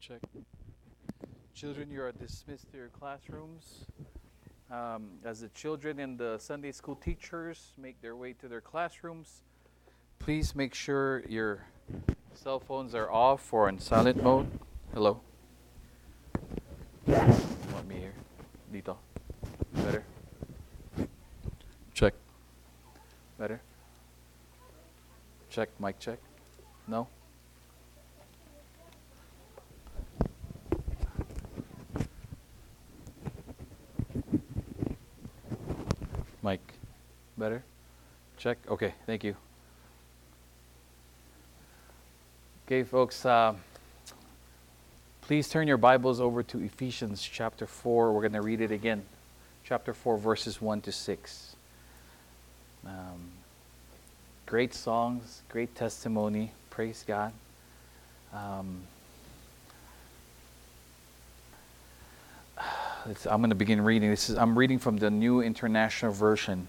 Check. Children, you are dismissed to your classrooms. Um, as the children and the Sunday school teachers make their way to their classrooms, please make sure your cell phones are off or in silent mode. Hello. You want me here? Dito. Better. Check. Better. Check. Mic check. No. Mic. Better? Check. Okay, thank you. Okay, folks, uh, please turn your Bibles over to Ephesians chapter 4. We're going to read it again. Chapter 4, verses 1 to 6. Um, great songs, great testimony. Praise God. Um, I'm going to begin reading. This is I'm reading from the New International Version.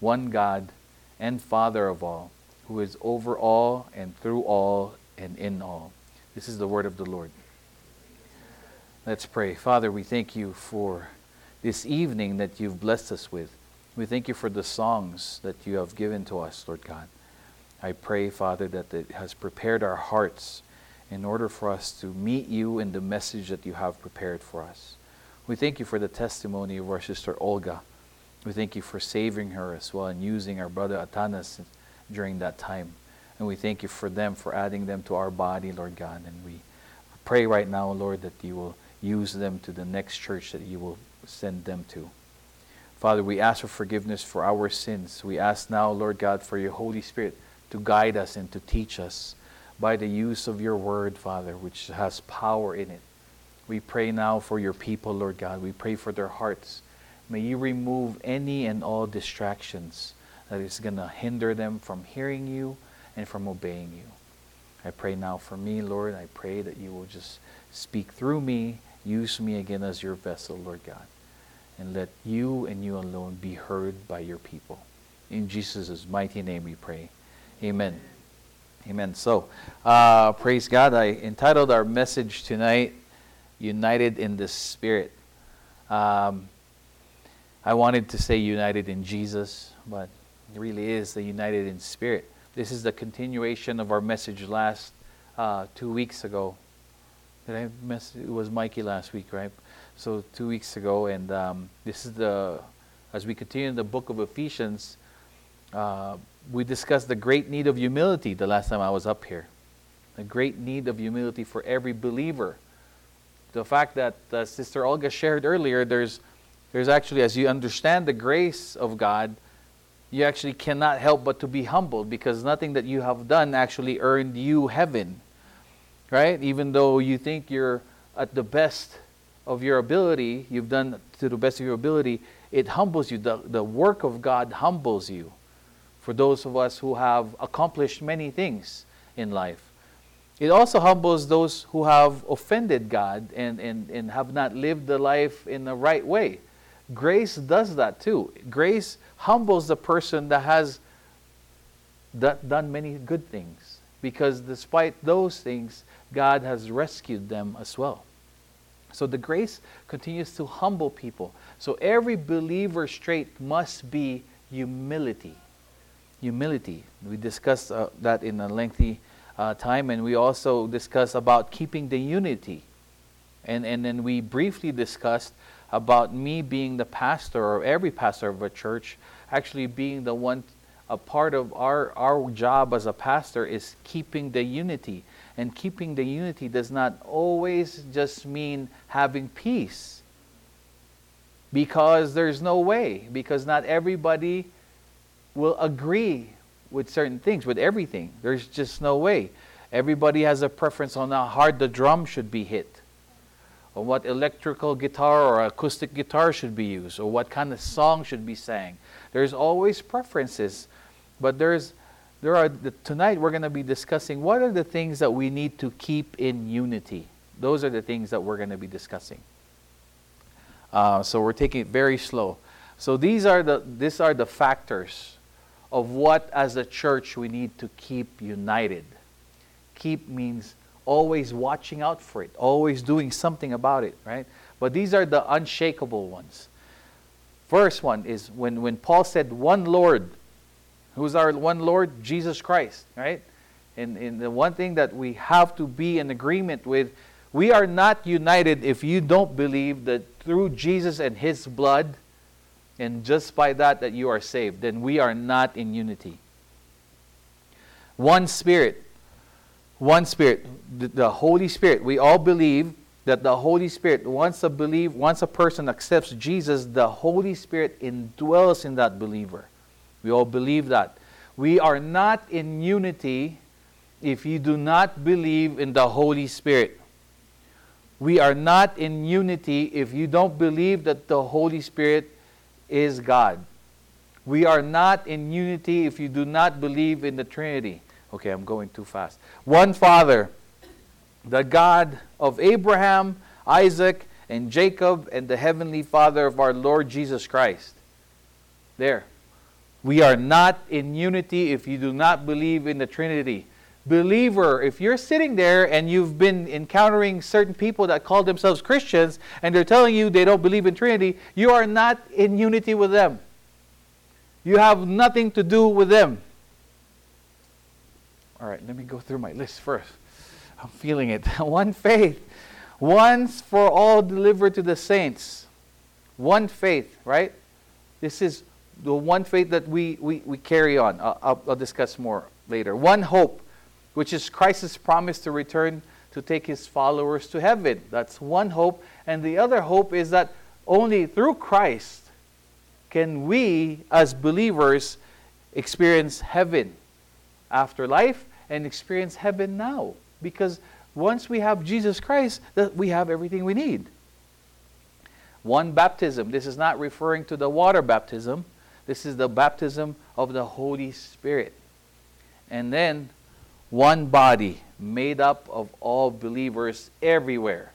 one God and Father of all, who is over all and through all and in all. This is the word of the Lord. Let's pray. Father, we thank you for this evening that you've blessed us with. We thank you for the songs that you have given to us, Lord God. I pray, Father, that it has prepared our hearts in order for us to meet you in the message that you have prepared for us. We thank you for the testimony of our sister Olga. We thank you for saving her as well and using our brother Atanas during that time. And we thank you for them, for adding them to our body, Lord God. And we pray right now, Lord, that you will use them to the next church that you will send them to. Father, we ask for forgiveness for our sins. We ask now, Lord God, for your Holy Spirit to guide us and to teach us by the use of your word, Father, which has power in it. We pray now for your people, Lord God. We pray for their hearts. May you remove any and all distractions that is going to hinder them from hearing you and from obeying you. I pray now for me, Lord. I pray that you will just speak through me, use me again as your vessel, Lord God. And let you and you alone be heard by your people. In Jesus' mighty name we pray. Amen. Amen. So, uh, praise God. I entitled our message tonight, united in the Spirit. Um, I wanted to say united in Jesus, but it really is the united in Spirit. This is the continuation of our message last uh, two weeks ago. Did I mess? It was Mikey last week, right? So two weeks ago, and um, this is the as we continue in the book of Ephesians. Uh, we discussed the great need of humility the last time I was up here. The great need of humility for every believer the fact that uh, Sister Olga shared earlier, there's, there's actually, as you understand the grace of God, you actually cannot help but to be humbled because nothing that you have done actually earned you heaven. Right? Even though you think you're at the best of your ability, you've done to the best of your ability, it humbles you. The, the work of God humbles you. For those of us who have accomplished many things in life, it also humbles those who have offended God and, and, and have not lived the life in the right way. Grace does that too. Grace humbles the person that has done many good things because despite those things, God has rescued them as well. So the grace continues to humble people. So every believer's trait must be humility. Humility. We discussed uh, that in a lengthy uh, time, and we also discussed about keeping the unity. And, and then we briefly discussed about me being the pastor or every pastor of a church actually being the one a part of our, our job as a pastor is keeping the unity and keeping the unity does not always just mean having peace because there's no way because not everybody will agree with certain things, with everything. There's just no way. Everybody has a preference on how hard the drum should be hit, or what electrical guitar or acoustic guitar should be used, or what kind of song should be sang. There's always preferences, but there's there are tonight we're going to be discussing what are the things that we need to keep in unity. Those are the things that we're going to be discussing. Uh, so we're taking it very slow. So these are the these are the factors of what as a church we need to keep united keep means always watching out for it, always doing something about it, right? But these are the unshakable ones. First one is when, when Paul said, one Lord. Who's our one Lord? Jesus Christ, right? And, and the one thing that we have to be in agreement with, we are not united if you don't believe that through Jesus and his blood, and just by that that you are saved, then we are not in unity. One Spirit one Spirit, the Holy Spirit. We all believe that the Holy Spirit, once a believe, once a person accepts Jesus, the Holy Spirit indwells in that believer. We all believe that. We are not in unity if you do not believe in the Holy Spirit. We are not in unity if you don't believe that the Holy Spirit is God. We are not in unity if you do not believe in the Trinity. Okay, I'm going too fast. One Father, the God of Abraham, Isaac, and Jacob, and the Heavenly Father of our Lord Jesus Christ. There. We are not in unity if you do not believe in the Trinity. Believer, if you're sitting there and you've been encountering certain people that call themselves Christians and they're telling you they don't believe in Trinity, you are not in unity with them. You have nothing to do with them. All right, let me go through my list first. I'm feeling it. One faith, once for all delivered to the saints. One faith, right? This is the one faith that we, we, we carry on. I'll, I'll discuss more later. One hope, which is Christ's promise to return to take his followers to heaven. That's one hope. And the other hope is that only through Christ can we, as believers, experience heaven, afterlife, and experience heaven now. Because once we have Jesus Christ, we have everything we need. One baptism. This is not referring to the water baptism. This is the baptism of the Holy Spirit. And then one body made up of all believers everywhere.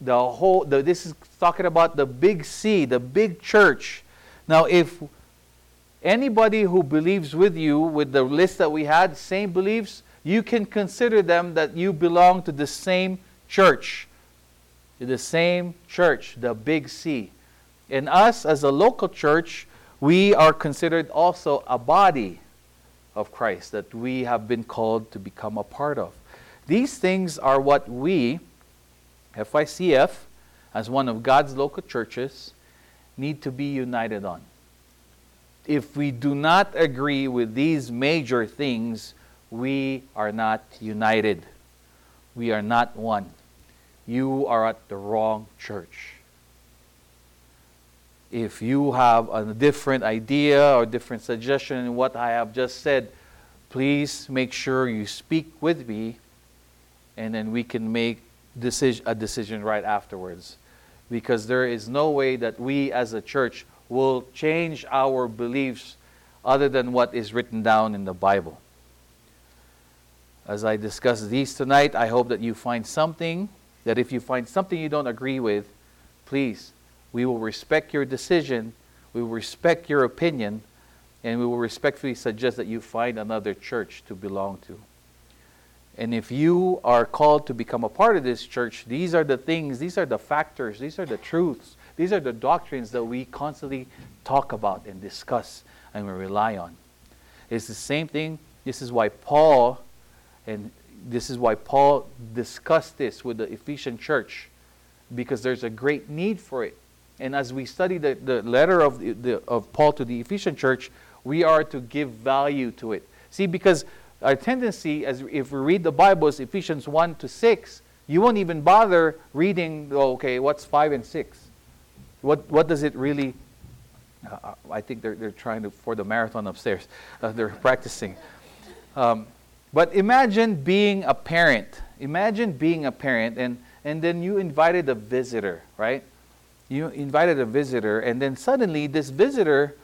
The whole the, this is talking about the big C, the big church. Now if anybody who believes with you, with the list that we had, same beliefs, you can consider them that you belong to the same church. To the same church, the big C. And us, as a local church, we are considered also a body of Christ that we have been called to become a part of. These things are what we, FICF, as one of God's local churches, need to be united on if we do not agree with these major things, we are not united. We are not one. You are at the wrong church. If you have a different idea or different suggestion in what I have just said, please make sure you speak with me and then we can make decision, a decision right afterwards. Because there is no way that we as a church will change our beliefs other than what is written down in the Bible. As I discuss these tonight, I hope that you find something that if you find something you don't agree with, please, we will respect your decision, we will respect your opinion, and we will respectfully suggest that you find another church to belong to. And if you are called to become a part of this church, these are the things, these are the factors, these are the truths these are the doctrines that we constantly talk about and discuss and we rely on. It's the same thing. This is why Paul, and this is why Paul discussed this with the Ephesian church, because there's a great need for it. And as we study the, the letter of, the, the, of Paul to the Ephesian church, we are to give value to it. See, because our tendency, as if we read the Bible, is Ephesians 1 to 6, you won't even bother reading, oh, okay, what's 5 and 6? What, what does it really, uh, I think they're, they're trying to, for the marathon upstairs, uh, they're practicing. Um, But imagine being a parent. Imagine being a parent and, and then you invited a visitor, right? You invited a visitor, and then suddenly this visitor,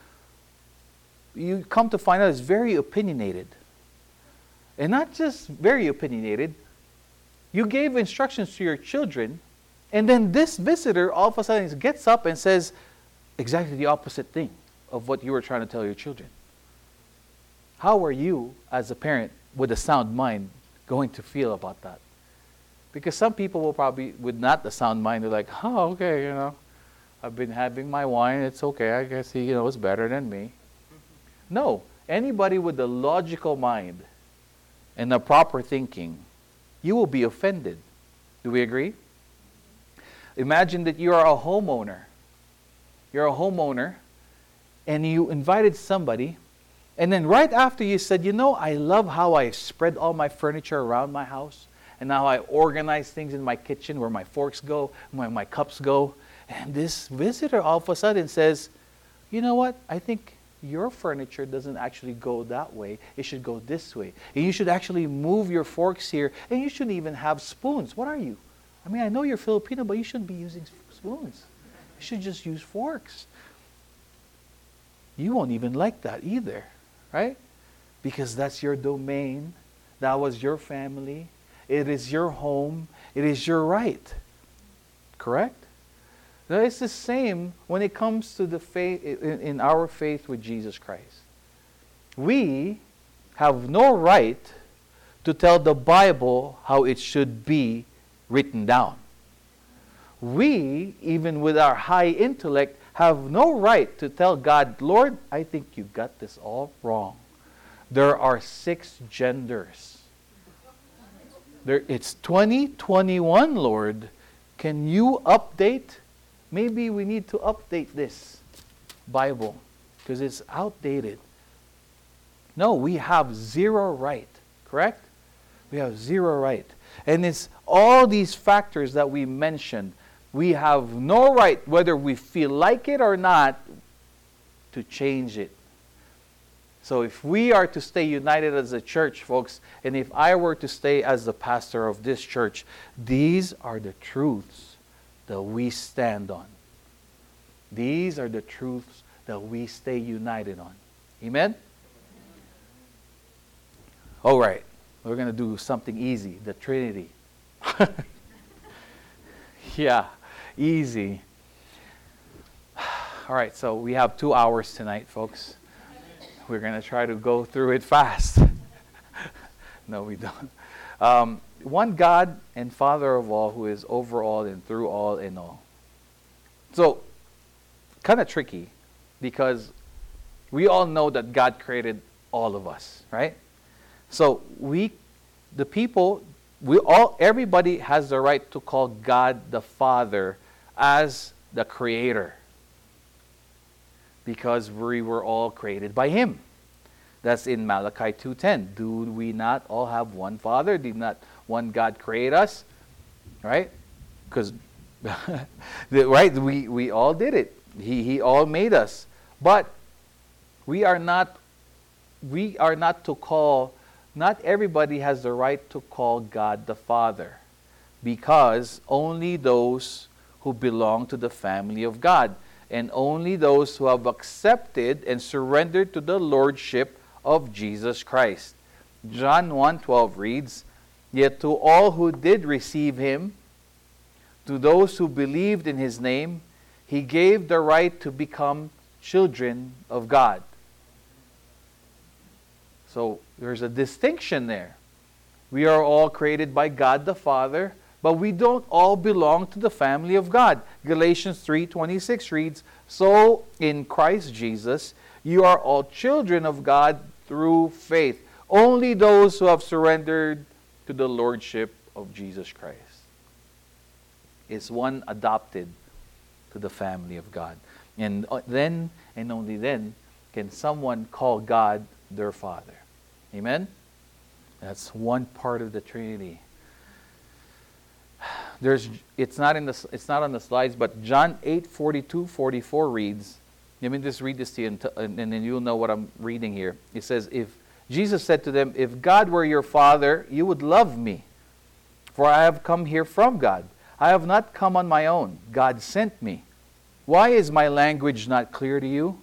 you come to find out, is very opinionated. And not just very opinionated, you gave instructions to your children, and then this visitor all of a sudden gets up and says exactly the opposite thing of what you were trying to tell your children. How are you, as a parent with a sound mind, going to feel about that? Because some people will probably, with not the sound mind, they're like, oh, okay, you know, I've been having my wine, it's okay, I guess he you know, knows better than me. No, anybody with a logical mind and a proper thinking you will be offended. Do we agree? Imagine that you are a homeowner. You're a homeowner and you invited somebody, and then right after you said, You know, I love how I spread all my furniture around my house, and now I organize things in my kitchen where my forks go, where my cups go. And this visitor all of a sudden says, You know what? I think your furniture doesn't actually go that way. It should go this way. And you should actually move your forks here. And you shouldn't even have spoons. What are you? I mean, I know you're Filipino, but you shouldn't be using spoons. You should just use forks. You won't even like that either, right? Because that's your domain. That was your family. It is your home. It is your right. Correct? Now, it's the same when it comes to the faith in, our faith with Jesus Christ. We have no right to tell the Bible how it should be written down. We, even with our high intellect, have no right to tell God, Lord, I think you got this all wrong. There are six genders. There, it's 2021, Lord. Can you update maybe we need to update this Bible because it's outdated. No, we have zero right, correct? We have zero right. And it's all these factors that we mentioned. We have no right, whether we feel like it or not, to change it. So if we are to stay united as a church, folks, and if I were to stay as the pastor of this church, these are the truths that we stand on. These are the truths that we stay united on. Amen? All right. We're going to do something easy the Trinity. yeah, easy. All right, so we have two hours tonight, folks. We're going to try to go through it fast. no, we don't. Um, one God and Father of all, who is over all and through all and all. So, kind of tricky because we all know that God created all of us, right? So, we, the people, we all, everybody has the right to call God the Father as the Creator because we were all created by Him. That's in Malachi 2:10. Do we not all have one Father? Did not one God create us? Right? Because right, we, we all did it. He, he all made us. But we are not we are not to call not everybody has the right to call God the Father because only those who belong to the family of God and only those who have accepted and surrendered to the lordship of Jesus Christ. John 1:12 reads, "Yet to all who did receive him, to those who believed in his name, he gave the right to become children of God." So there's a distinction there. We are all created by God the Father, but we don't all belong to the family of God. Galatians 3:26 reads, "So in Christ Jesus, you are all children of God through faith. Only those who have surrendered to the lordship of Jesus Christ is one adopted to the family of God. And uh, then, and only then, can someone call God their Father. Amen? That's one part of the Trinity. There's, it's, not in the, it's not on the slides, but John 8 42 44 reads, let me just read this to you, and, and then you'll know what I'm reading here. It says, if, Jesus said to them, If God were your Father, you would love me, for I have come here from God. I have not come on my own. God sent me. Why is my language not clear to you?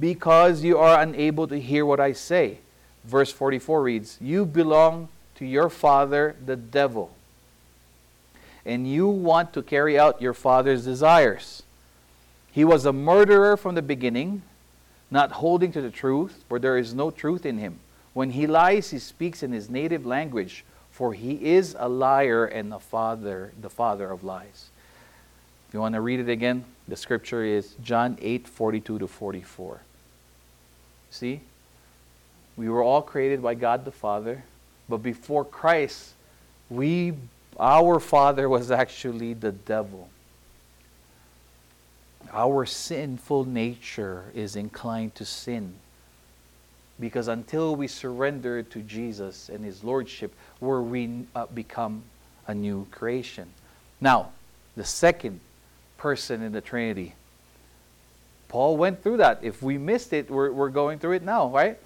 Because you are unable to hear what I say. Verse 44 reads, You belong to your father, the devil, and you want to carry out your father's desires. He was a murderer from the beginning, not holding to the truth, for there is no truth in him. When he lies, he speaks in his native language, for he is a liar and the father, the father of lies. If you want to read it again, the scripture is John 8, 42 to 44. See? We were all created by God the Father, but before Christ, we our father was actually the devil. Our sinful nature is inclined to sin. Because until we surrender to Jesus and his lordship, where we uh, become a new creation. Now, the second person in the Trinity. Paul went through that. If we missed it, we're, we're going through it now, right?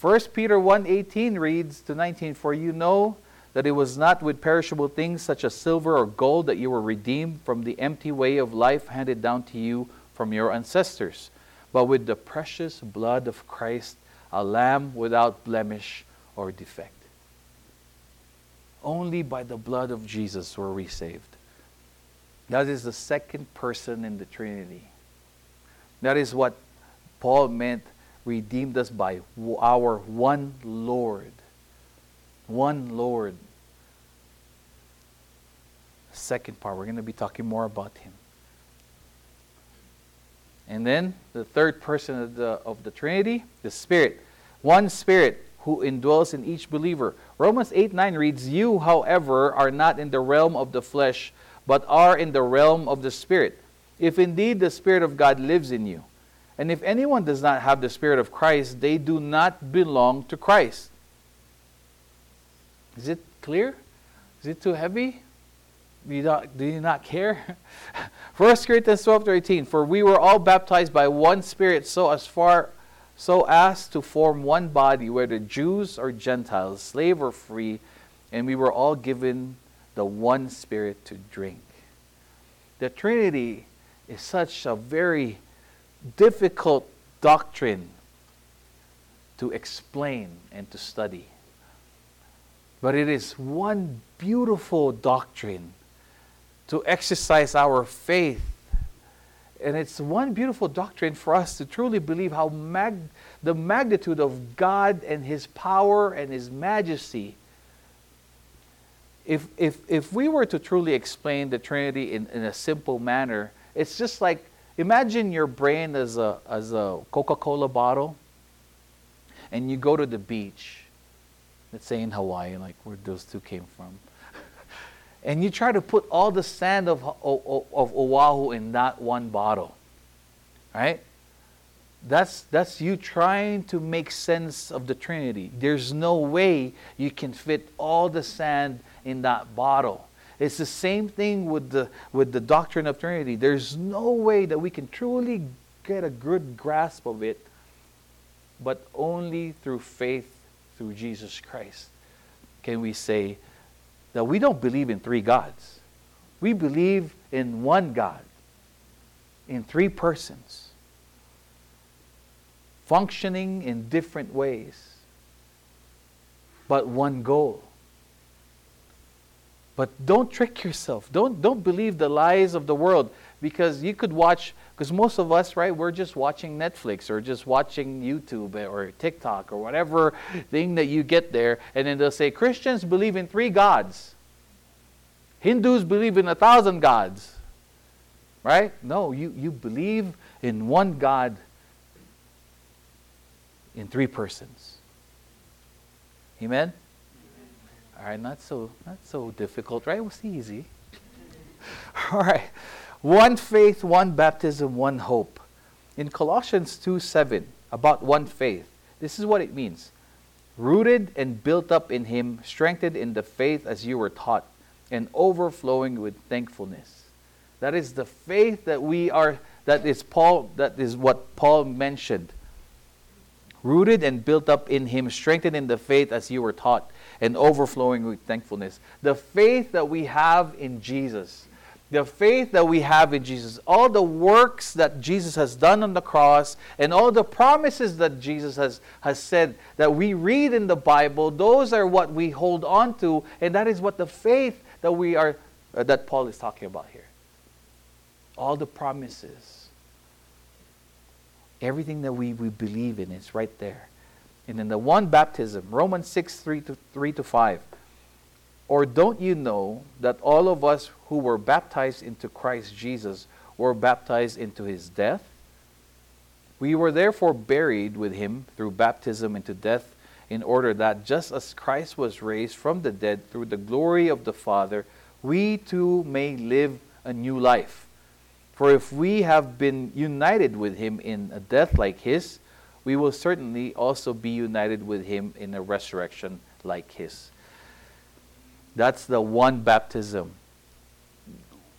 1 Peter 1:18 reads to 19, For you know that it was not with perishable things such as silver or gold that you were redeemed from the empty way of life handed down to you from your ancestors, but with the precious blood of Christ, a lamb without blemish or defect. Only by the blood of Jesus were we saved. That is the second person in the Trinity. That is what Paul meant redeemed us by our one Lord. One Lord. Second part, we're going to be talking more about him. And then the third person of the, of the Trinity, the Spirit. One Spirit who indwells in each believer. Romans 8 9 reads, You, however, are not in the realm of the flesh, but are in the realm of the Spirit. If indeed the Spirit of God lives in you. And if anyone does not have the Spirit of Christ, they do not belong to Christ. Is it clear? Is it too heavy? Do you not, do you not care? 1 Corinthians 12 18. For we were all baptized by one Spirit, so as far so as to form one body, whether Jews or Gentiles, slave or free, and we were all given the one Spirit to drink. The Trinity is such a very difficult doctrine to explain and to study. But it is one beautiful doctrine to exercise our faith. And it's one beautiful doctrine for us to truly believe how mag- the magnitude of God and His power and His majesty. If, if, if we were to truly explain the Trinity in, in a simple manner, it's just like Imagine your brain as a, as a Coca Cola bottle, and you go to the beach, let's say in Hawaii, like where those two came from, and you try to put all the sand of, of, of Oahu in that one bottle, right? That's, that's you trying to make sense of the Trinity. There's no way you can fit all the sand in that bottle. It's the same thing with the, with the doctrine of Trinity. There's no way that we can truly get a good grasp of it, but only through faith through Jesus Christ can we say that we don't believe in three gods. We believe in one God, in three persons, functioning in different ways, but one goal but don't trick yourself. Don't, don't believe the lies of the world because you could watch, because most of us, right, we're just watching Netflix or just watching YouTube or TikTok or whatever thing that you get there. And then they'll say Christians believe in three gods, Hindus believe in a thousand gods. Right? No, you, you believe in one God in three persons. Amen? All right, not so not so difficult, right? It was easy. All right. One faith, one baptism, one hope. In Colossians 2 7, about one faith, this is what it means rooted and built up in Him, strengthened in the faith as you were taught, and overflowing with thankfulness. That is the faith that we are, that is Paul, that is what Paul mentioned. rooted and built up in Him, strengthened in the faith as you were taught, and overflowing with thankfulness. The faith that we have in Jesus, the faith that we have in Jesus, all the works that Jesus has done on the cross, and all the promises that Jesus has, has said that we read in the Bible, those are what we hold on to, and that is what the faith that we are uh, that Paul is talking about here. All the promises. Everything that we, we believe in is right there. And in the one baptism, Romans 6, 3 to, 3 to 5. Or don't you know that all of us who were baptized into Christ Jesus were baptized into his death? We were therefore buried with him through baptism into death, in order that just as Christ was raised from the dead through the glory of the Father, we too may live a new life. For if we have been united with him in a death like his, we will certainly also be united with him in a resurrection like his. That's the one baptism.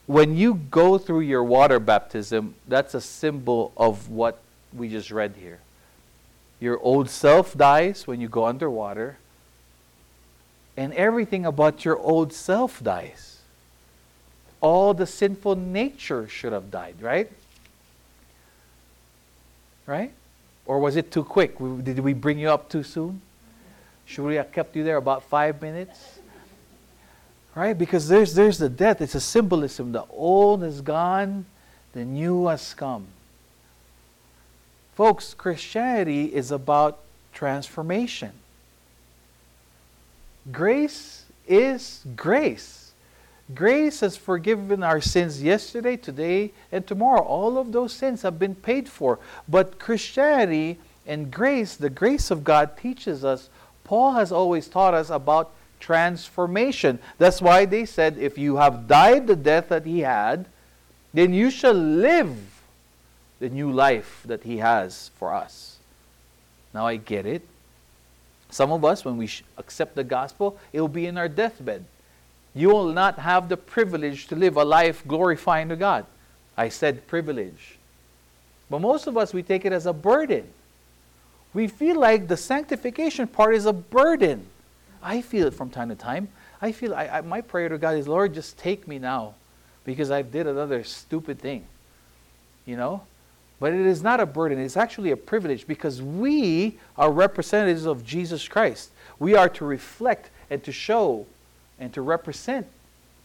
When you go through your water baptism, that's a symbol of what we just read here. Your old self dies when you go underwater, and everything about your old self dies. All the sinful nature should have died, right? Right? Or was it too quick? Did we bring you up too soon? Should we have kept you there about five minutes? Right? Because there's, there's the death. It's a symbolism. The old is gone, the new has come. Folks, Christianity is about transformation. Grace is grace. Grace has forgiven our sins yesterday, today, and tomorrow. All of those sins have been paid for. But Christianity and grace, the grace of God, teaches us, Paul has always taught us about transformation. That's why they said, if you have died the death that he had, then you shall live the new life that he has for us. Now I get it. Some of us, when we accept the gospel, it will be in our deathbed. You will not have the privilege to live a life glorifying to God. I said privilege. But most of us, we take it as a burden. We feel like the sanctification part is a burden. I feel it from time to time. I feel I, I, my prayer to God is, Lord, just take me now, because I did another stupid thing. You know, but it is not a burden. It's actually a privilege because we are representatives of Jesus Christ. We are to reflect and to show and to represent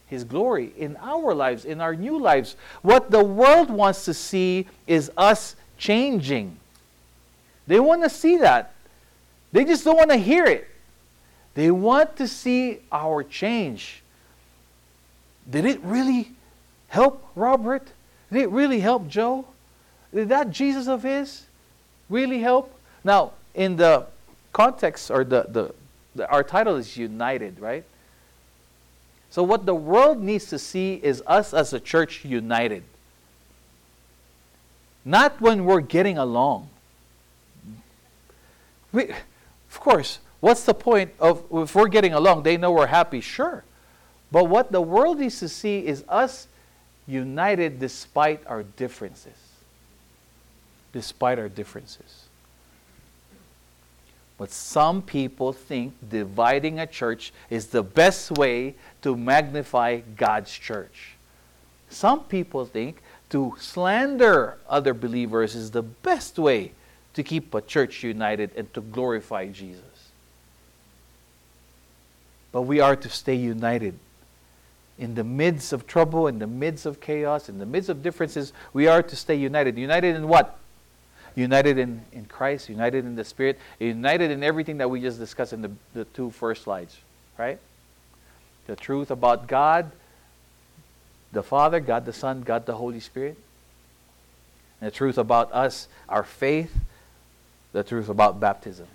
His glory in our lives, in our new lives. What the world wants to see is us changing. They want to see that. They just don't want to hear it. They want to see our change. Did it really help Robert? Did it really help Joe? Did that Jesus of his really help? Now, in the context, or the, the, the, our title is United, right? So, what the world needs to see is us as a church united. Not when we're getting along. We, of course, What's the point of if we're getting along, they know we're happy, sure. But what the world needs to see is us united despite our differences. Despite our differences. But some people think dividing a church is the best way to magnify God's church. Some people think to slander other believers is the best way to keep a church united and to glorify Jesus. But we are to stay united. In the midst of trouble, in the midst of chaos, in the midst of differences, we are to stay united. United in what? United in, in Christ, united in the Spirit, united in everything that we just discussed in the, the two first slides, right? The truth about God, the Father, God the Son, God the Holy Spirit. And the truth about us, our faith, the truth about baptism.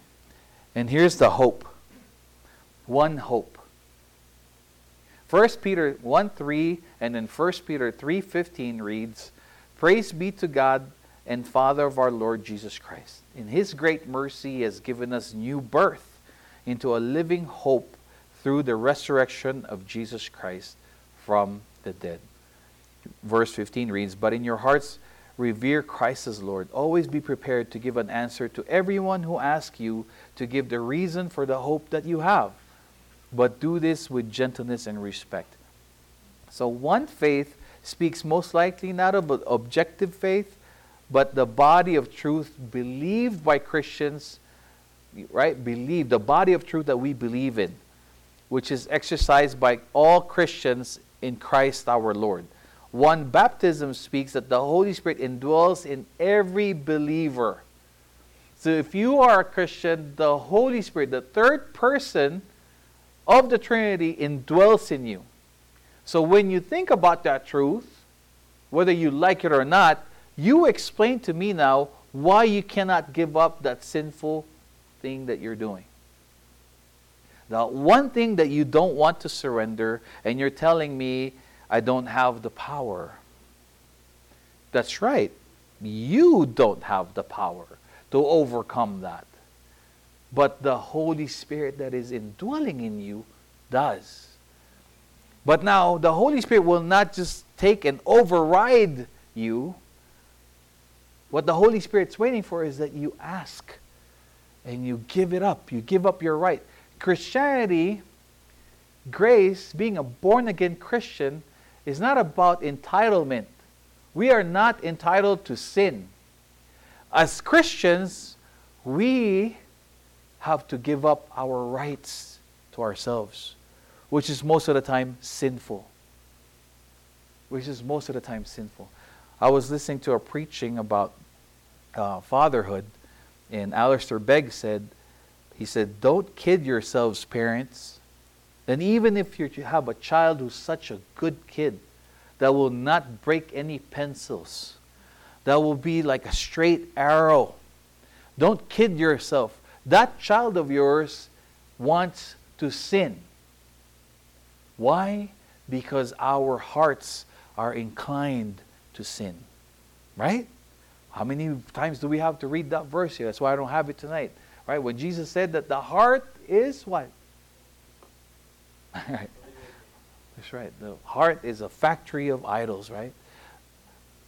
And here's the hope one hope. 1 Peter 1 3 and then 1 Peter 3:15 reads, Praise be to God and Father of our Lord Jesus Christ. In his great mercy he has given us new birth into a living hope through the resurrection of Jesus Christ from the dead. Verse 15 reads, But in your hearts revere Christ as Lord. Always be prepared to give an answer to everyone who asks you to give the reason for the hope that you have. But do this with gentleness and respect. So, one faith speaks most likely not of objective faith, but the body of truth believed by Christians, right? Believe, the body of truth that we believe in, which is exercised by all Christians in Christ our Lord. One baptism speaks that the Holy Spirit indwells in every believer. So if you are a Christian, the Holy Spirit, the third person of the Trinity, indwells in you. So when you think about that truth, whether you like it or not, you explain to me now why you cannot give up that sinful thing that you're doing. The one thing that you don't want to surrender, and you're telling me I don't have the power. That's right. You don't have the power to overcome that. But the Holy Spirit that is indwelling in you does. But now, the Holy Spirit will not just take and override you. What the Holy Spirit's waiting for is that you ask and you give it up. You give up your right. Christianity, grace, being a born again Christian, is not about entitlement. We are not entitled to sin. As Christians, we have to give up our rights to ourselves, which is most of the time sinful. Which is most of the time sinful. I was listening to a preaching about uh, fatherhood, and Alistair Begg said, he said, Don't kid yourselves, parents then even if you have a child who's such a good kid that will not break any pencils, that will be like a straight arrow, don't kid yourself. That child of yours wants to sin. Why? Because our hearts are inclined to sin. Right? How many times do we have to read that verse here? That's why I don't have it tonight. Right? When Jesus said that the heart is what? right. That's right. The heart is a factory of idols, right?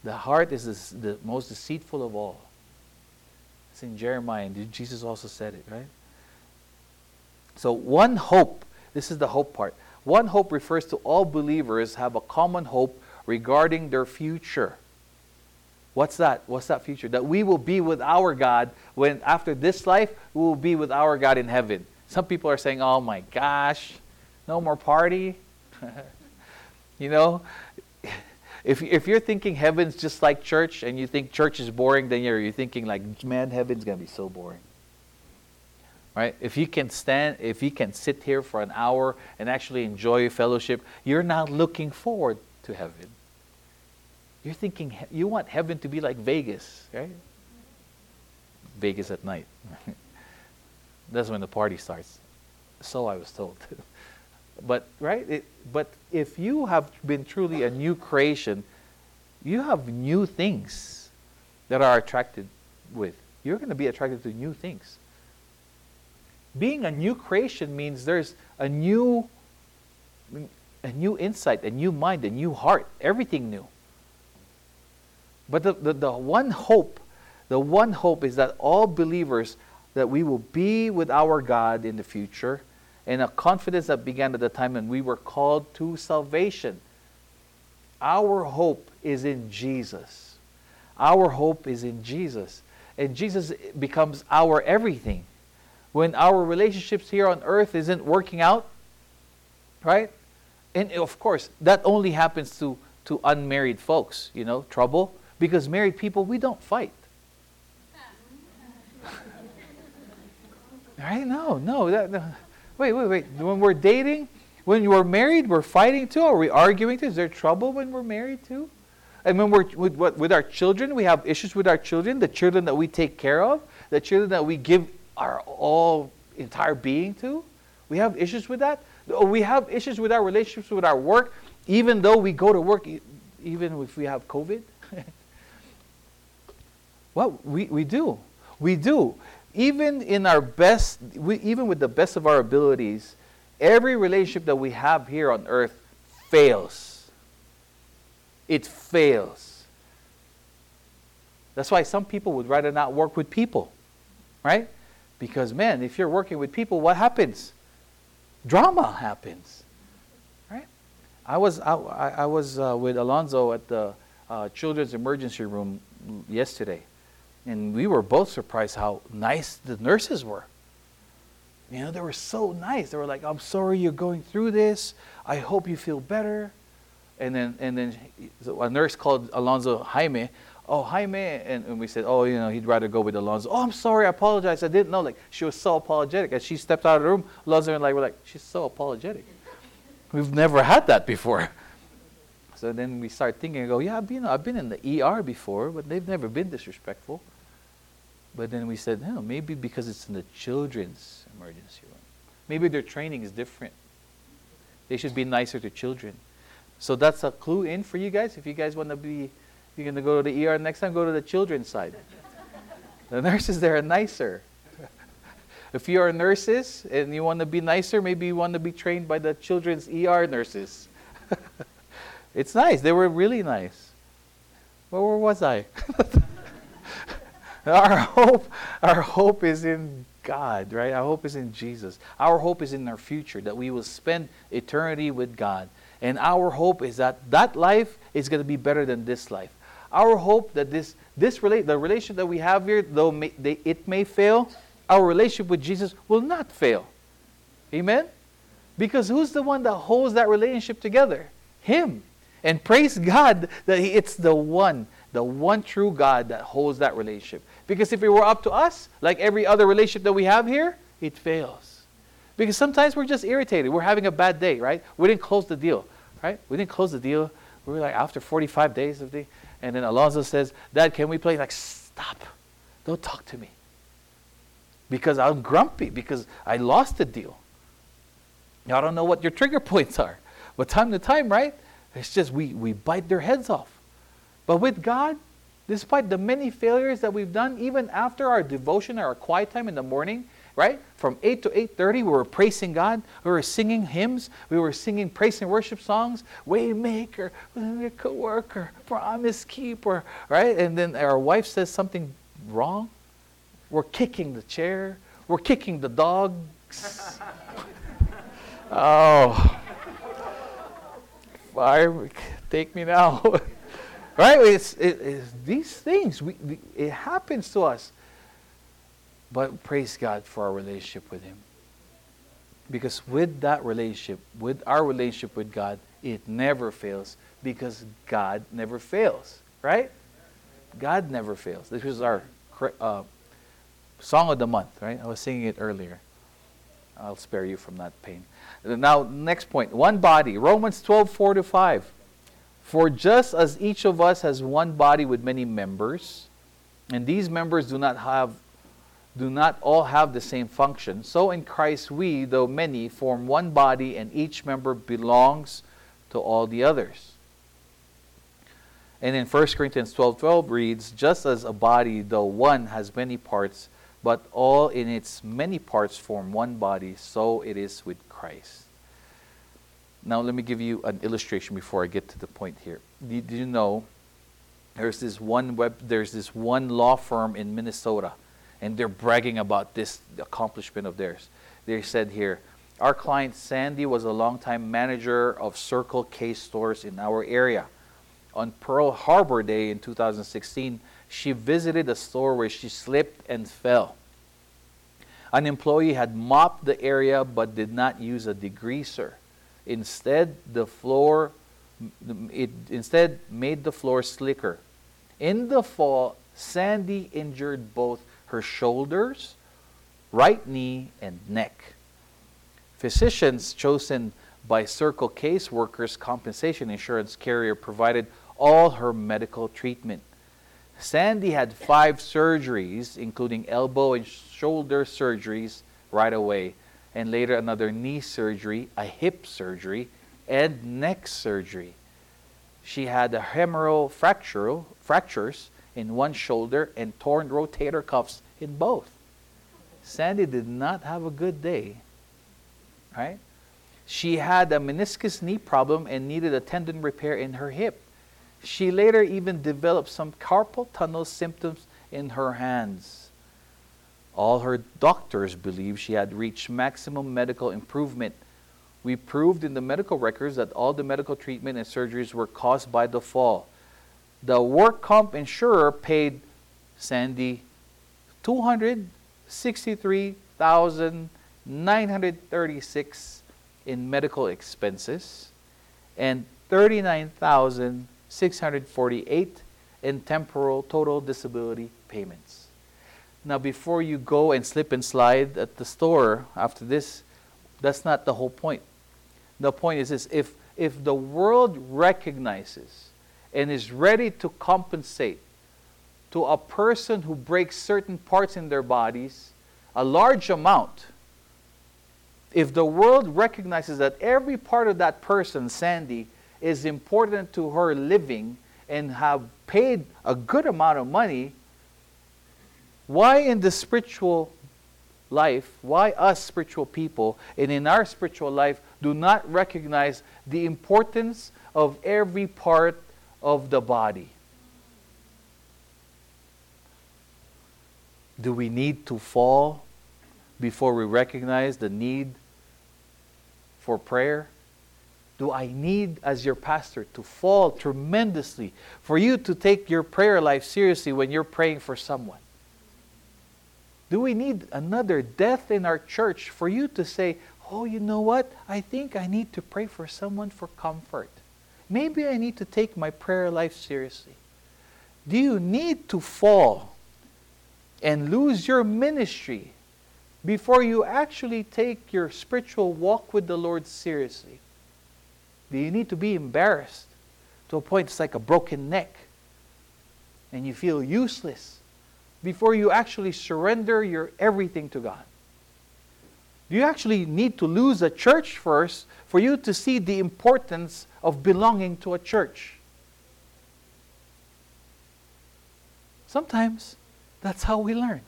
The heart is the, the most deceitful of all. It's in Jeremiah, and Jesus also said it, right? So, one hope, this is the hope part. One hope refers to all believers have a common hope regarding their future. What's that? What's that future? That we will be with our God when after this life, we will be with our God in heaven. Some people are saying, oh my gosh, no more party. you know, if, if you're thinking heaven's just like church and you think church is boring, then you're, you're thinking like, man, heaven's going to be so boring. Right? If you can stand, if you can sit here for an hour and actually enjoy fellowship, you're not looking forward to heaven. You're thinking, you want heaven to be like Vegas, right? Vegas at night. That's when the party starts. So I was told. But right, it, but if you have been truly a new creation, you have new things that are attracted with. You're going to be attracted to new things. Being a new creation means there's a new a new insight, a new mind, a new heart, everything new. But the, the, the one hope, the one hope is that all believers that we will be with our God in the future and a confidence that began at the time when we were called to salvation. Our hope is in Jesus. Our hope is in Jesus. And Jesus becomes our everything. When our relationships here on earth isn't working out, right? And of course, that only happens to, to unmarried folks, you know, trouble. Because married people, we don't fight. right? No, no. That, no. Wait, wait, wait. When we're dating, when we're married, we're fighting too? Are we arguing too? Is there trouble when we're married too? And when we're with, with our children, we have issues with our children, the children that we take care of, the children that we give our all entire being to. We have issues with that. Oh, we have issues with our relationships with our work, even though we go to work, even if we have COVID. Well, we, we do. We do even in our best, we, even with the best of our abilities, every relationship that we have here on earth fails. It fails. That's why some people would rather not work with people, right? Because, man, if you're working with people, what happens? Drama happens, right? I was, I, I was uh, with Alonzo at the uh, children's emergency room yesterday, and we were both surprised how nice the nurses were. You know, they were so nice. They were like, I'm sorry you're going through this. I hope you feel better. And then, and then a nurse called Alonzo Jaime. Oh, Jaime. And, and we said, oh, you know, he'd rather go with Alonzo. Oh, I'm sorry. I apologize. I didn't know. Like, she was so apologetic. As she stepped out of the room, Alonzo and like, we're like, she's so apologetic. We've never had that before. So then we start thinking, I go, yeah, I've been, I've been in the ER before, but they've never been disrespectful. But then we said, no, maybe because it's in the children's emergency room. Maybe their training is different. They should be nicer to children. So that's a clue in for you guys. If you guys want to be, you're going to go to the ER next time, go to the children's side. the nurses there are nicer. if you are nurses and you want to be nicer, maybe you want to be trained by the children's ER nurses. it's nice. They were really nice. Well, where was I? our hope, our hope is in God, right? Our hope is in Jesus. Our hope is in our future, that we will spend eternity with God. And our hope is that that life is going to be better than this life. Our hope that this, this relate, the relationship that we have here, though may, they, it may fail, our relationship with Jesus will not fail. Amen? Because who's the one that holds that relationship together? Him. And praise God that he, it's the one, the one true God that holds that relationship. Because if it were up to us, like every other relationship that we have here, it fails. Because sometimes we're just irritated. We're having a bad day, right? We didn't close the deal, right? We didn't close the deal. We were like after 45 days of the, and then Alonzo says, Dad, can we play? Like, stop. Don't talk to me. Because I'm grumpy, because I lost the deal. I don't know what your trigger points are. But time to time, right? It's just we, we bite their heads off. But with God, despite the many failures that we've done, even after our devotion, or our quiet time in the morning, right? From 8 to 8.30, we were praising God. We were singing hymns. We were singing praise and worship songs. Waymaker, co-worker, promise keeper, right? And then our wife says something wrong. We're kicking the chair. We're kicking the dogs. oh. Fire, take me now. Right? It's, it, it's these things, we, it happens to us. But praise God for our relationship with Him. Because with that relationship, with our relationship with God, it never fails because God never fails. Right? God never fails. This was our uh, song of the month, right? I was singing it earlier. I'll spare you from that pain. Now, next point one body. Romans 12, 4 to 5. For just as each of us has one body with many members, and these members do not have do not all have the same function, so in Christ we, though many, form one body, and each member belongs to all the others. And in 1 Corinthians 12 12 reads, Just as a body, though one, has many parts, but all in its many parts form one body, so it is with Christ. Now, let me give you an illustration before I get to the point here. Did you know there's this one web, there's this one law firm in Minnesota, and they're bragging about this accomplishment of theirs. They said here, our client Sandy was a longtime manager of Circle K stores in our area. On Pearl Harbor Day in 2016, she visited a store where she slipped and fell. An employee had mopped the area but did not use a degreaser. Instead, the floor it instead made the floor slicker. In the fall, Sandy injured both her shoulders, right knee, and neck. Physicians chosen by Circle K's Workers Compensation Insurance Carrier provided all her medical treatment. Sandy had five surgeries, including elbow and shoulder surgeries, right away and later another knee surgery, a hip surgery, and neck surgery. She had a humeral fracture, fractures in one shoulder and torn rotator cuffs in both. Sandy did not have a good day, right? She had a meniscus knee problem and needed a tendon repair in her hip. She later even developed some carpal tunnel symptoms in her hands. All her doctors believed she had reached maximum medical improvement. We proved in the medical records that all the medical treatment and surgeries were caused by the fall. The work comp insurer paid Sandy 263,936 in medical expenses and 39,648 in temporal total disability payments. Now, before you go and slip and slide at the store after this, that's not the whole point. The point is this if, if the world recognizes and is ready to compensate to a person who breaks certain parts in their bodies a large amount, if the world recognizes that every part of that person, Sandy, is important to her living and have paid a good amount of money, why in the spiritual life, why us spiritual people, and in our spiritual life, do not recognize the importance of every part of the body? Do we need to fall before we recognize the need for prayer? Do I need, as your pastor, to fall tremendously for you to take your prayer life seriously when you're praying for someone? Do we need another death in our church for you to say, oh, you know what? I think I need to pray for someone for comfort. Maybe I need to take my prayer life seriously. Do you need to fall and lose your ministry before you actually take your spiritual walk with the Lord seriously? Do you need to be embarrassed to a point it's like a broken neck and you feel useless before you actually surrender your everything to God? Do you actually need to lose a church first for you to see the importance of belonging to a church? Sometimes that's how we learn.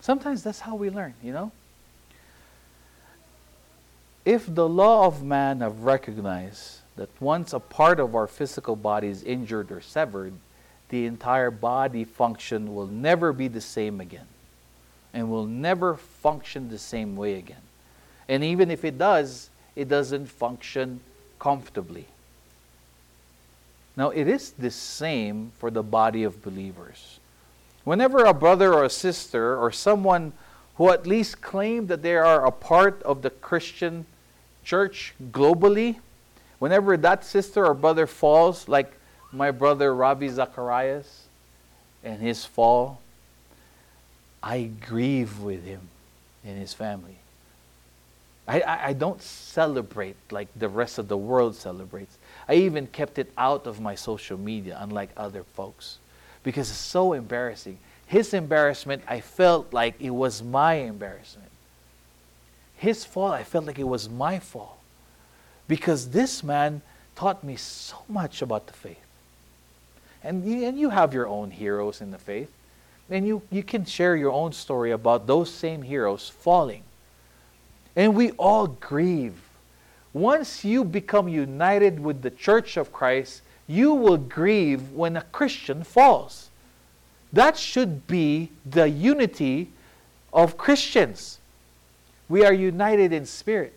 Sometimes that's how we learn, you know? If the law of man have recognized that once a part of our physical body is injured or severed, the entire body function will never be the same again and will never function the same way again. And even if it does, it doesn't function comfortably. Now, it is the same for the body of believers. Whenever a brother or a sister or someone who at least claim that they are a part of the Christian church globally, whenever that sister or brother falls, like my brother Ravi Zacharias and his fall, I grieve with him and his family. I, I, I, don't celebrate like the rest of the world celebrates. I even kept it out of my social media, unlike other folks, because it's so embarrassing. His embarrassment, I felt like it was my embarrassment. His fall, I felt like it was my fault. Because this man taught me so much about the faith. And you, and you have your own heroes in the faith. And you, you can share your own story about those same heroes falling. And we all grieve. Once you become united with the church of Christ, you will grieve when a Christian falls. That should be the unity of Christians. We are united in spirit.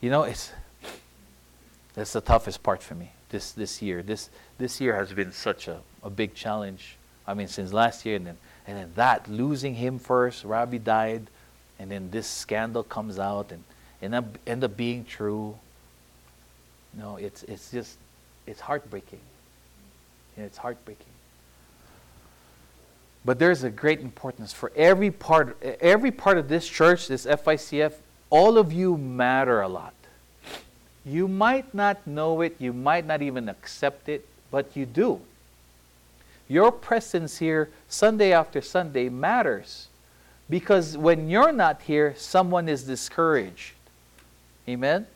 You know, it's that's the toughest part for me this this year. This this year has been such a, a big challenge. I mean, since last year and then and then that losing him first, Ravi died, and then this scandal comes out and end up end up being true. No, it's it's just it's heartbreaking. it's heartbreaking. But there's a great importance for every part, every part of this church, this FICF, all of you matter a lot. You might not know it, you might not even accept it, but you do. Your presence here, Sunday after Sunday, matters. Because when you're not here, someone is discouraged. Amen?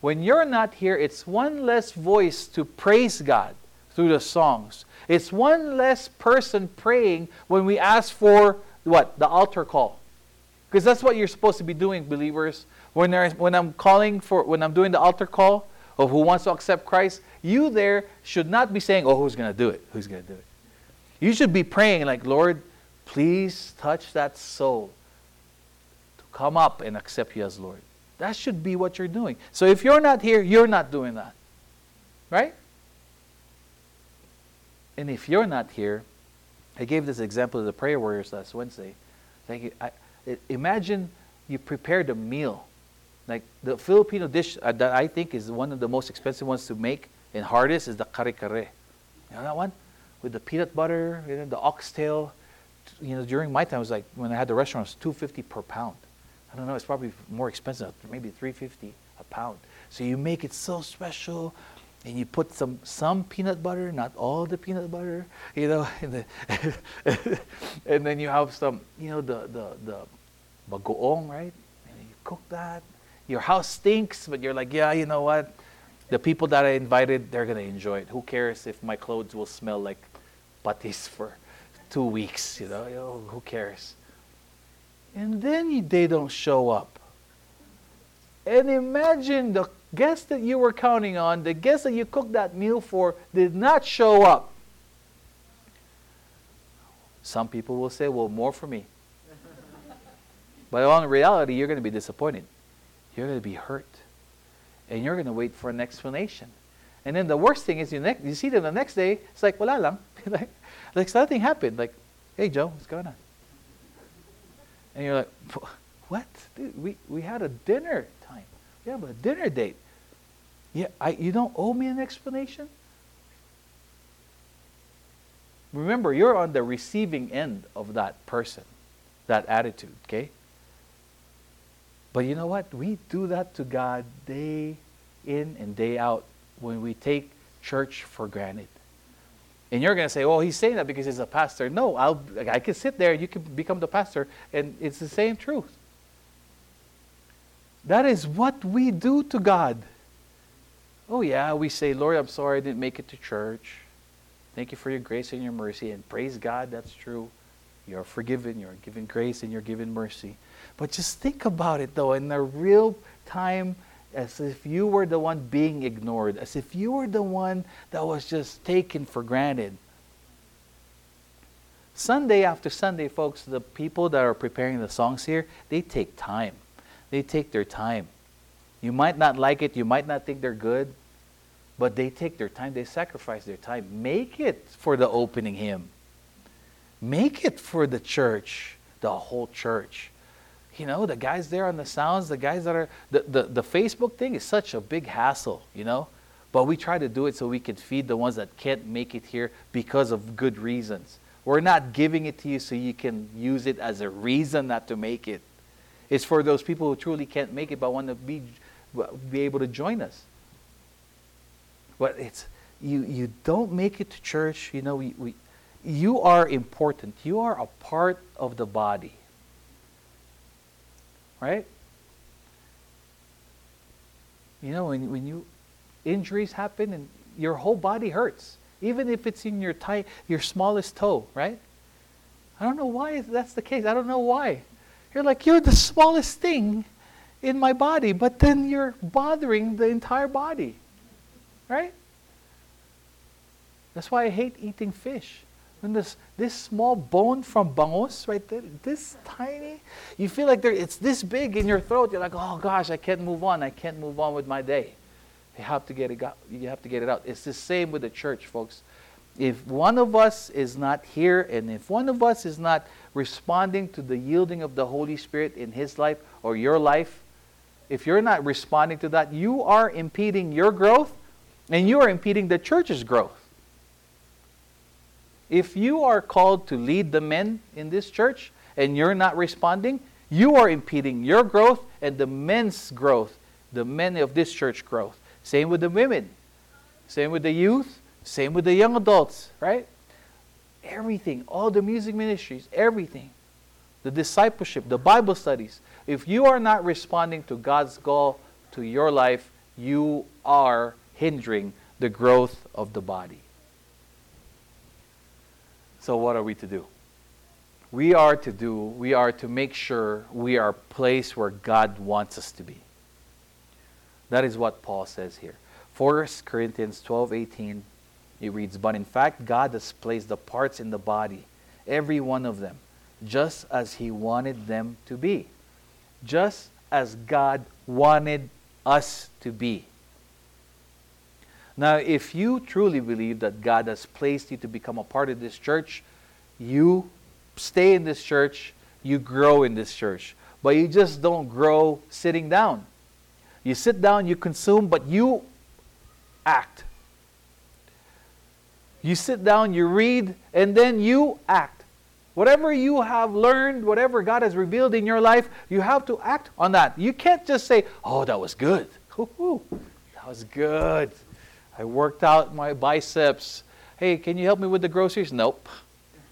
When you're not here, it's one less voice to praise God through the songs. It's one less person praying when we ask for what? The altar call. Because that's what you're supposed to be doing, believers. When, when I'm calling for, when I'm doing the altar call of who wants to accept Christ, you there should not be saying, oh, who's going to do it? Who's going to do it? You should be praying like, Lord, please touch that soul to come up and accept you as Lord. That should be what you're doing. So if you're not here, you're not doing that. Right? And if you're not here, I gave this example to the prayer warriors last Wednesday. Like, I, imagine you prepared a meal. Like the Filipino dish uh, that I think is one of the most expensive ones to make and hardest is the kare kare. You know that one? With the peanut butter, you know, the oxtail. You know, during my time, it was like when I had the restaurant, it was 250 per pound. I don't know, it's probably more expensive, maybe 350 a pound. So you make it so special, and you put some some peanut butter, not all the peanut butter, you know, and, the and then you have some, you know, the the the bagoong, right? And you cook that. Your house stinks, but you're like, yeah, you know what? The people that I invited, they're gonna enjoy it. Who cares if my clothes will smell like patis for two weeks? You know, who cares? And then they don't show up. And imagine the guest that you were counting on, the guest that you cooked that meal for, did not show up. Some people will say, well, more for me. but in reality, you're going to be disappointed. You're going to be hurt. And you're going to wait for an explanation. And then the worst thing is you, ne- you see them the next day, it's like, wala lang. like, like nothing happened. Like, hey, Joe, what's going on? And you're like, what? Dude, we, we had a dinner time. We have a dinner date. Yeah, I, you don't owe me an explanation? Remember, you're on the receiving end of that person, that attitude, okay? But you know what? We do that to God day in and day out when we take church for granted. And you're going to say, oh, he's saying that because he's a pastor. No, I'll, I can sit there, you can become the pastor, and it's the same truth. That is what we do to God. Oh, yeah, we say, Lord, I'm sorry I didn't make it to church. Thank you for your grace and your mercy. And praise God, that's true. You're forgiven, you're given grace, and you're given mercy. But just think about it, though, in the real time as if you were the one being ignored, as if you were the one that was just taken for granted. Sunday after Sunday, folks, the people that are preparing the songs here, they take time. They take their time. You might not like it, you might not think they're good, but they take their time, they sacrifice their time. Make it for the opening hymn. Make it for the church, the whole church you know, the guys there on the sounds, the guys that are, the, the, the Facebook thing is such a big hassle, you know? But we try to do it so we can feed the ones that can't make it here because of good reasons. We're not giving it to you so you can use it as a reason not to make it. It's for those people who truly can't make it but want to be, be able to join us. But it's, you, you don't make it to church, you know, we, we, you are important. You are a part of the body right? You know, when, when you injuries happen and your whole body hurts, even if it's in your tie, your smallest toe, right? I don't know why that's the case. I don't know why. You're like, you're the smallest thing in my body, but then you're bothering the entire body, right? That's why I hate eating fish. When this, this small bone from bangus right there, this tiny, you feel like it's this big in your throat. You're like, oh gosh, I can't move on. I can't move on with my day. You have to get it, you have to get it out. It's the same with the church, folks. If one of us is not here and if one of us is not responding to the yielding of the Holy Spirit in his life or your life, if you're not responding to that, you are impeding your growth and you are impeding the church's growth. If you are called to lead the men in this church and you're not responding, you are impeding your growth and the men's growth, the men of this church growth. Same with the women, same with the youth, same with the young adults, right? Everything, all the music ministries, everything. The discipleship, the Bible studies. If you are not responding to God's call to your life, you are hindering the growth of the body. So, what are we to do? we are to do, we are to make sure we are placed where God wants us to be. That is what Paul says here. 1 Corinthians 12 18, it reads, But in fact, God has placed the parts in the body, every one of them, just as He wanted them to be. Just as God wanted us to be. Now, if you truly believe that God has placed you to become a part of this church, you stay in this church, you grow in this church. But you just don't grow sitting down. You sit down, you consume, but you act. You sit down, you read, and then you act. Whatever you have learned, whatever God has revealed in your life, you have to act on that. You can't just say, oh, that was good. That was good. I worked out my biceps. Hey, can you help me with the groceries? Nope.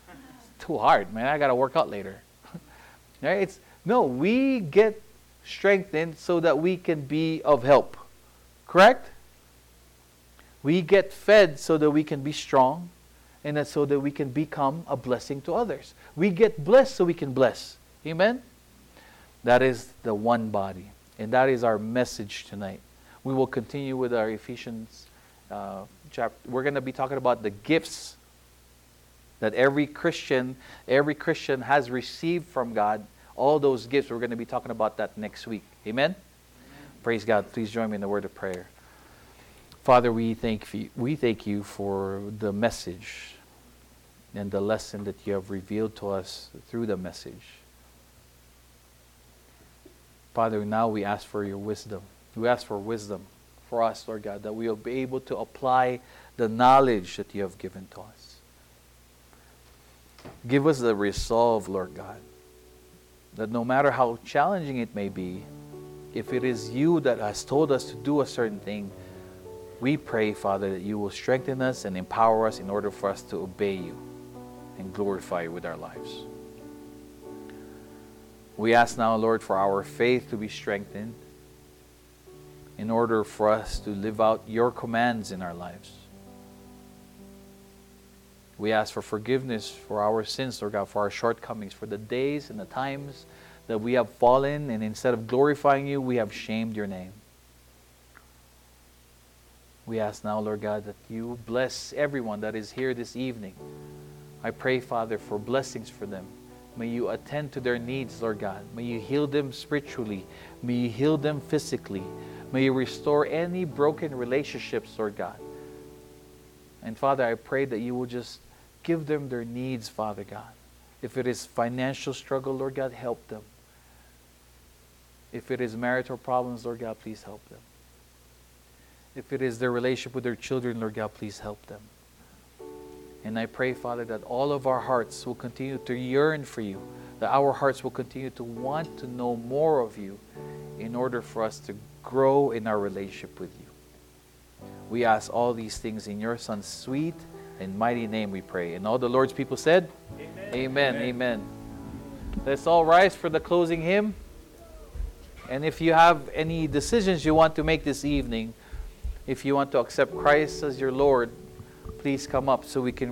It's too hard, man. I got to work out later. right? It's, no, we get strengthened so that we can be of help. Correct? We get fed so that we can be strong and that so that we can become a blessing to others. We get blessed so we can bless. Amen? That is the one body. And that is our message tonight. We will continue with our Ephesians uh, chapter. We're going to be talking about the gifts that every Christian, every Christian has received from God. All those gifts. We're going to be talking about that next week. Amen? Amen. Praise God. Please join me in the word of prayer. Father, we thank you, we thank you for the message and the lesson that you have revealed to us through the message. Father, now we ask for your wisdom. We ask for wisdom for us, Lord God, that we will be able to apply the knowledge that you have given to us. Give us the resolve, Lord God, that no matter how challenging it may be, if it is you that has told us to do a certain thing, we pray, Father, that you will strengthen us and empower us in order for us to obey you and glorify you with our lives. We ask now, Lord, for our faith to be strengthened in order for us to live out your commands in our lives. We ask for forgiveness for our sins, Lord God, for our shortcomings, for the days and the times that we have fallen, and instead of glorifying you, we have shamed your name. We ask now, Lord God, that you bless everyone that is here this evening. I pray, Father, for blessings for them. May you attend to their needs, Lord God. May you heal them spiritually. May you heal them physically. May you restore any broken relationships, Lord God. And Father, I pray that you will just give them their needs, Father God. If it is financial struggle, Lord God, help them. If it is marital problems, Lord God, please help them. If it is their relationship with their children, Lord God, please help them. And I pray, Father, that all of our hearts will continue to yearn for you, that our hearts will continue to want to know more of you in order for us to grow in our relationship with you. We ask all these things in your Son's sweet and mighty name we pray. And all the Lord's people said, Amen. Amen. Amen. Amen. Let's all rise for the closing hymn. And if you have any decisions you want to make this evening, if you want to accept Christ as your Lord, please come up so we can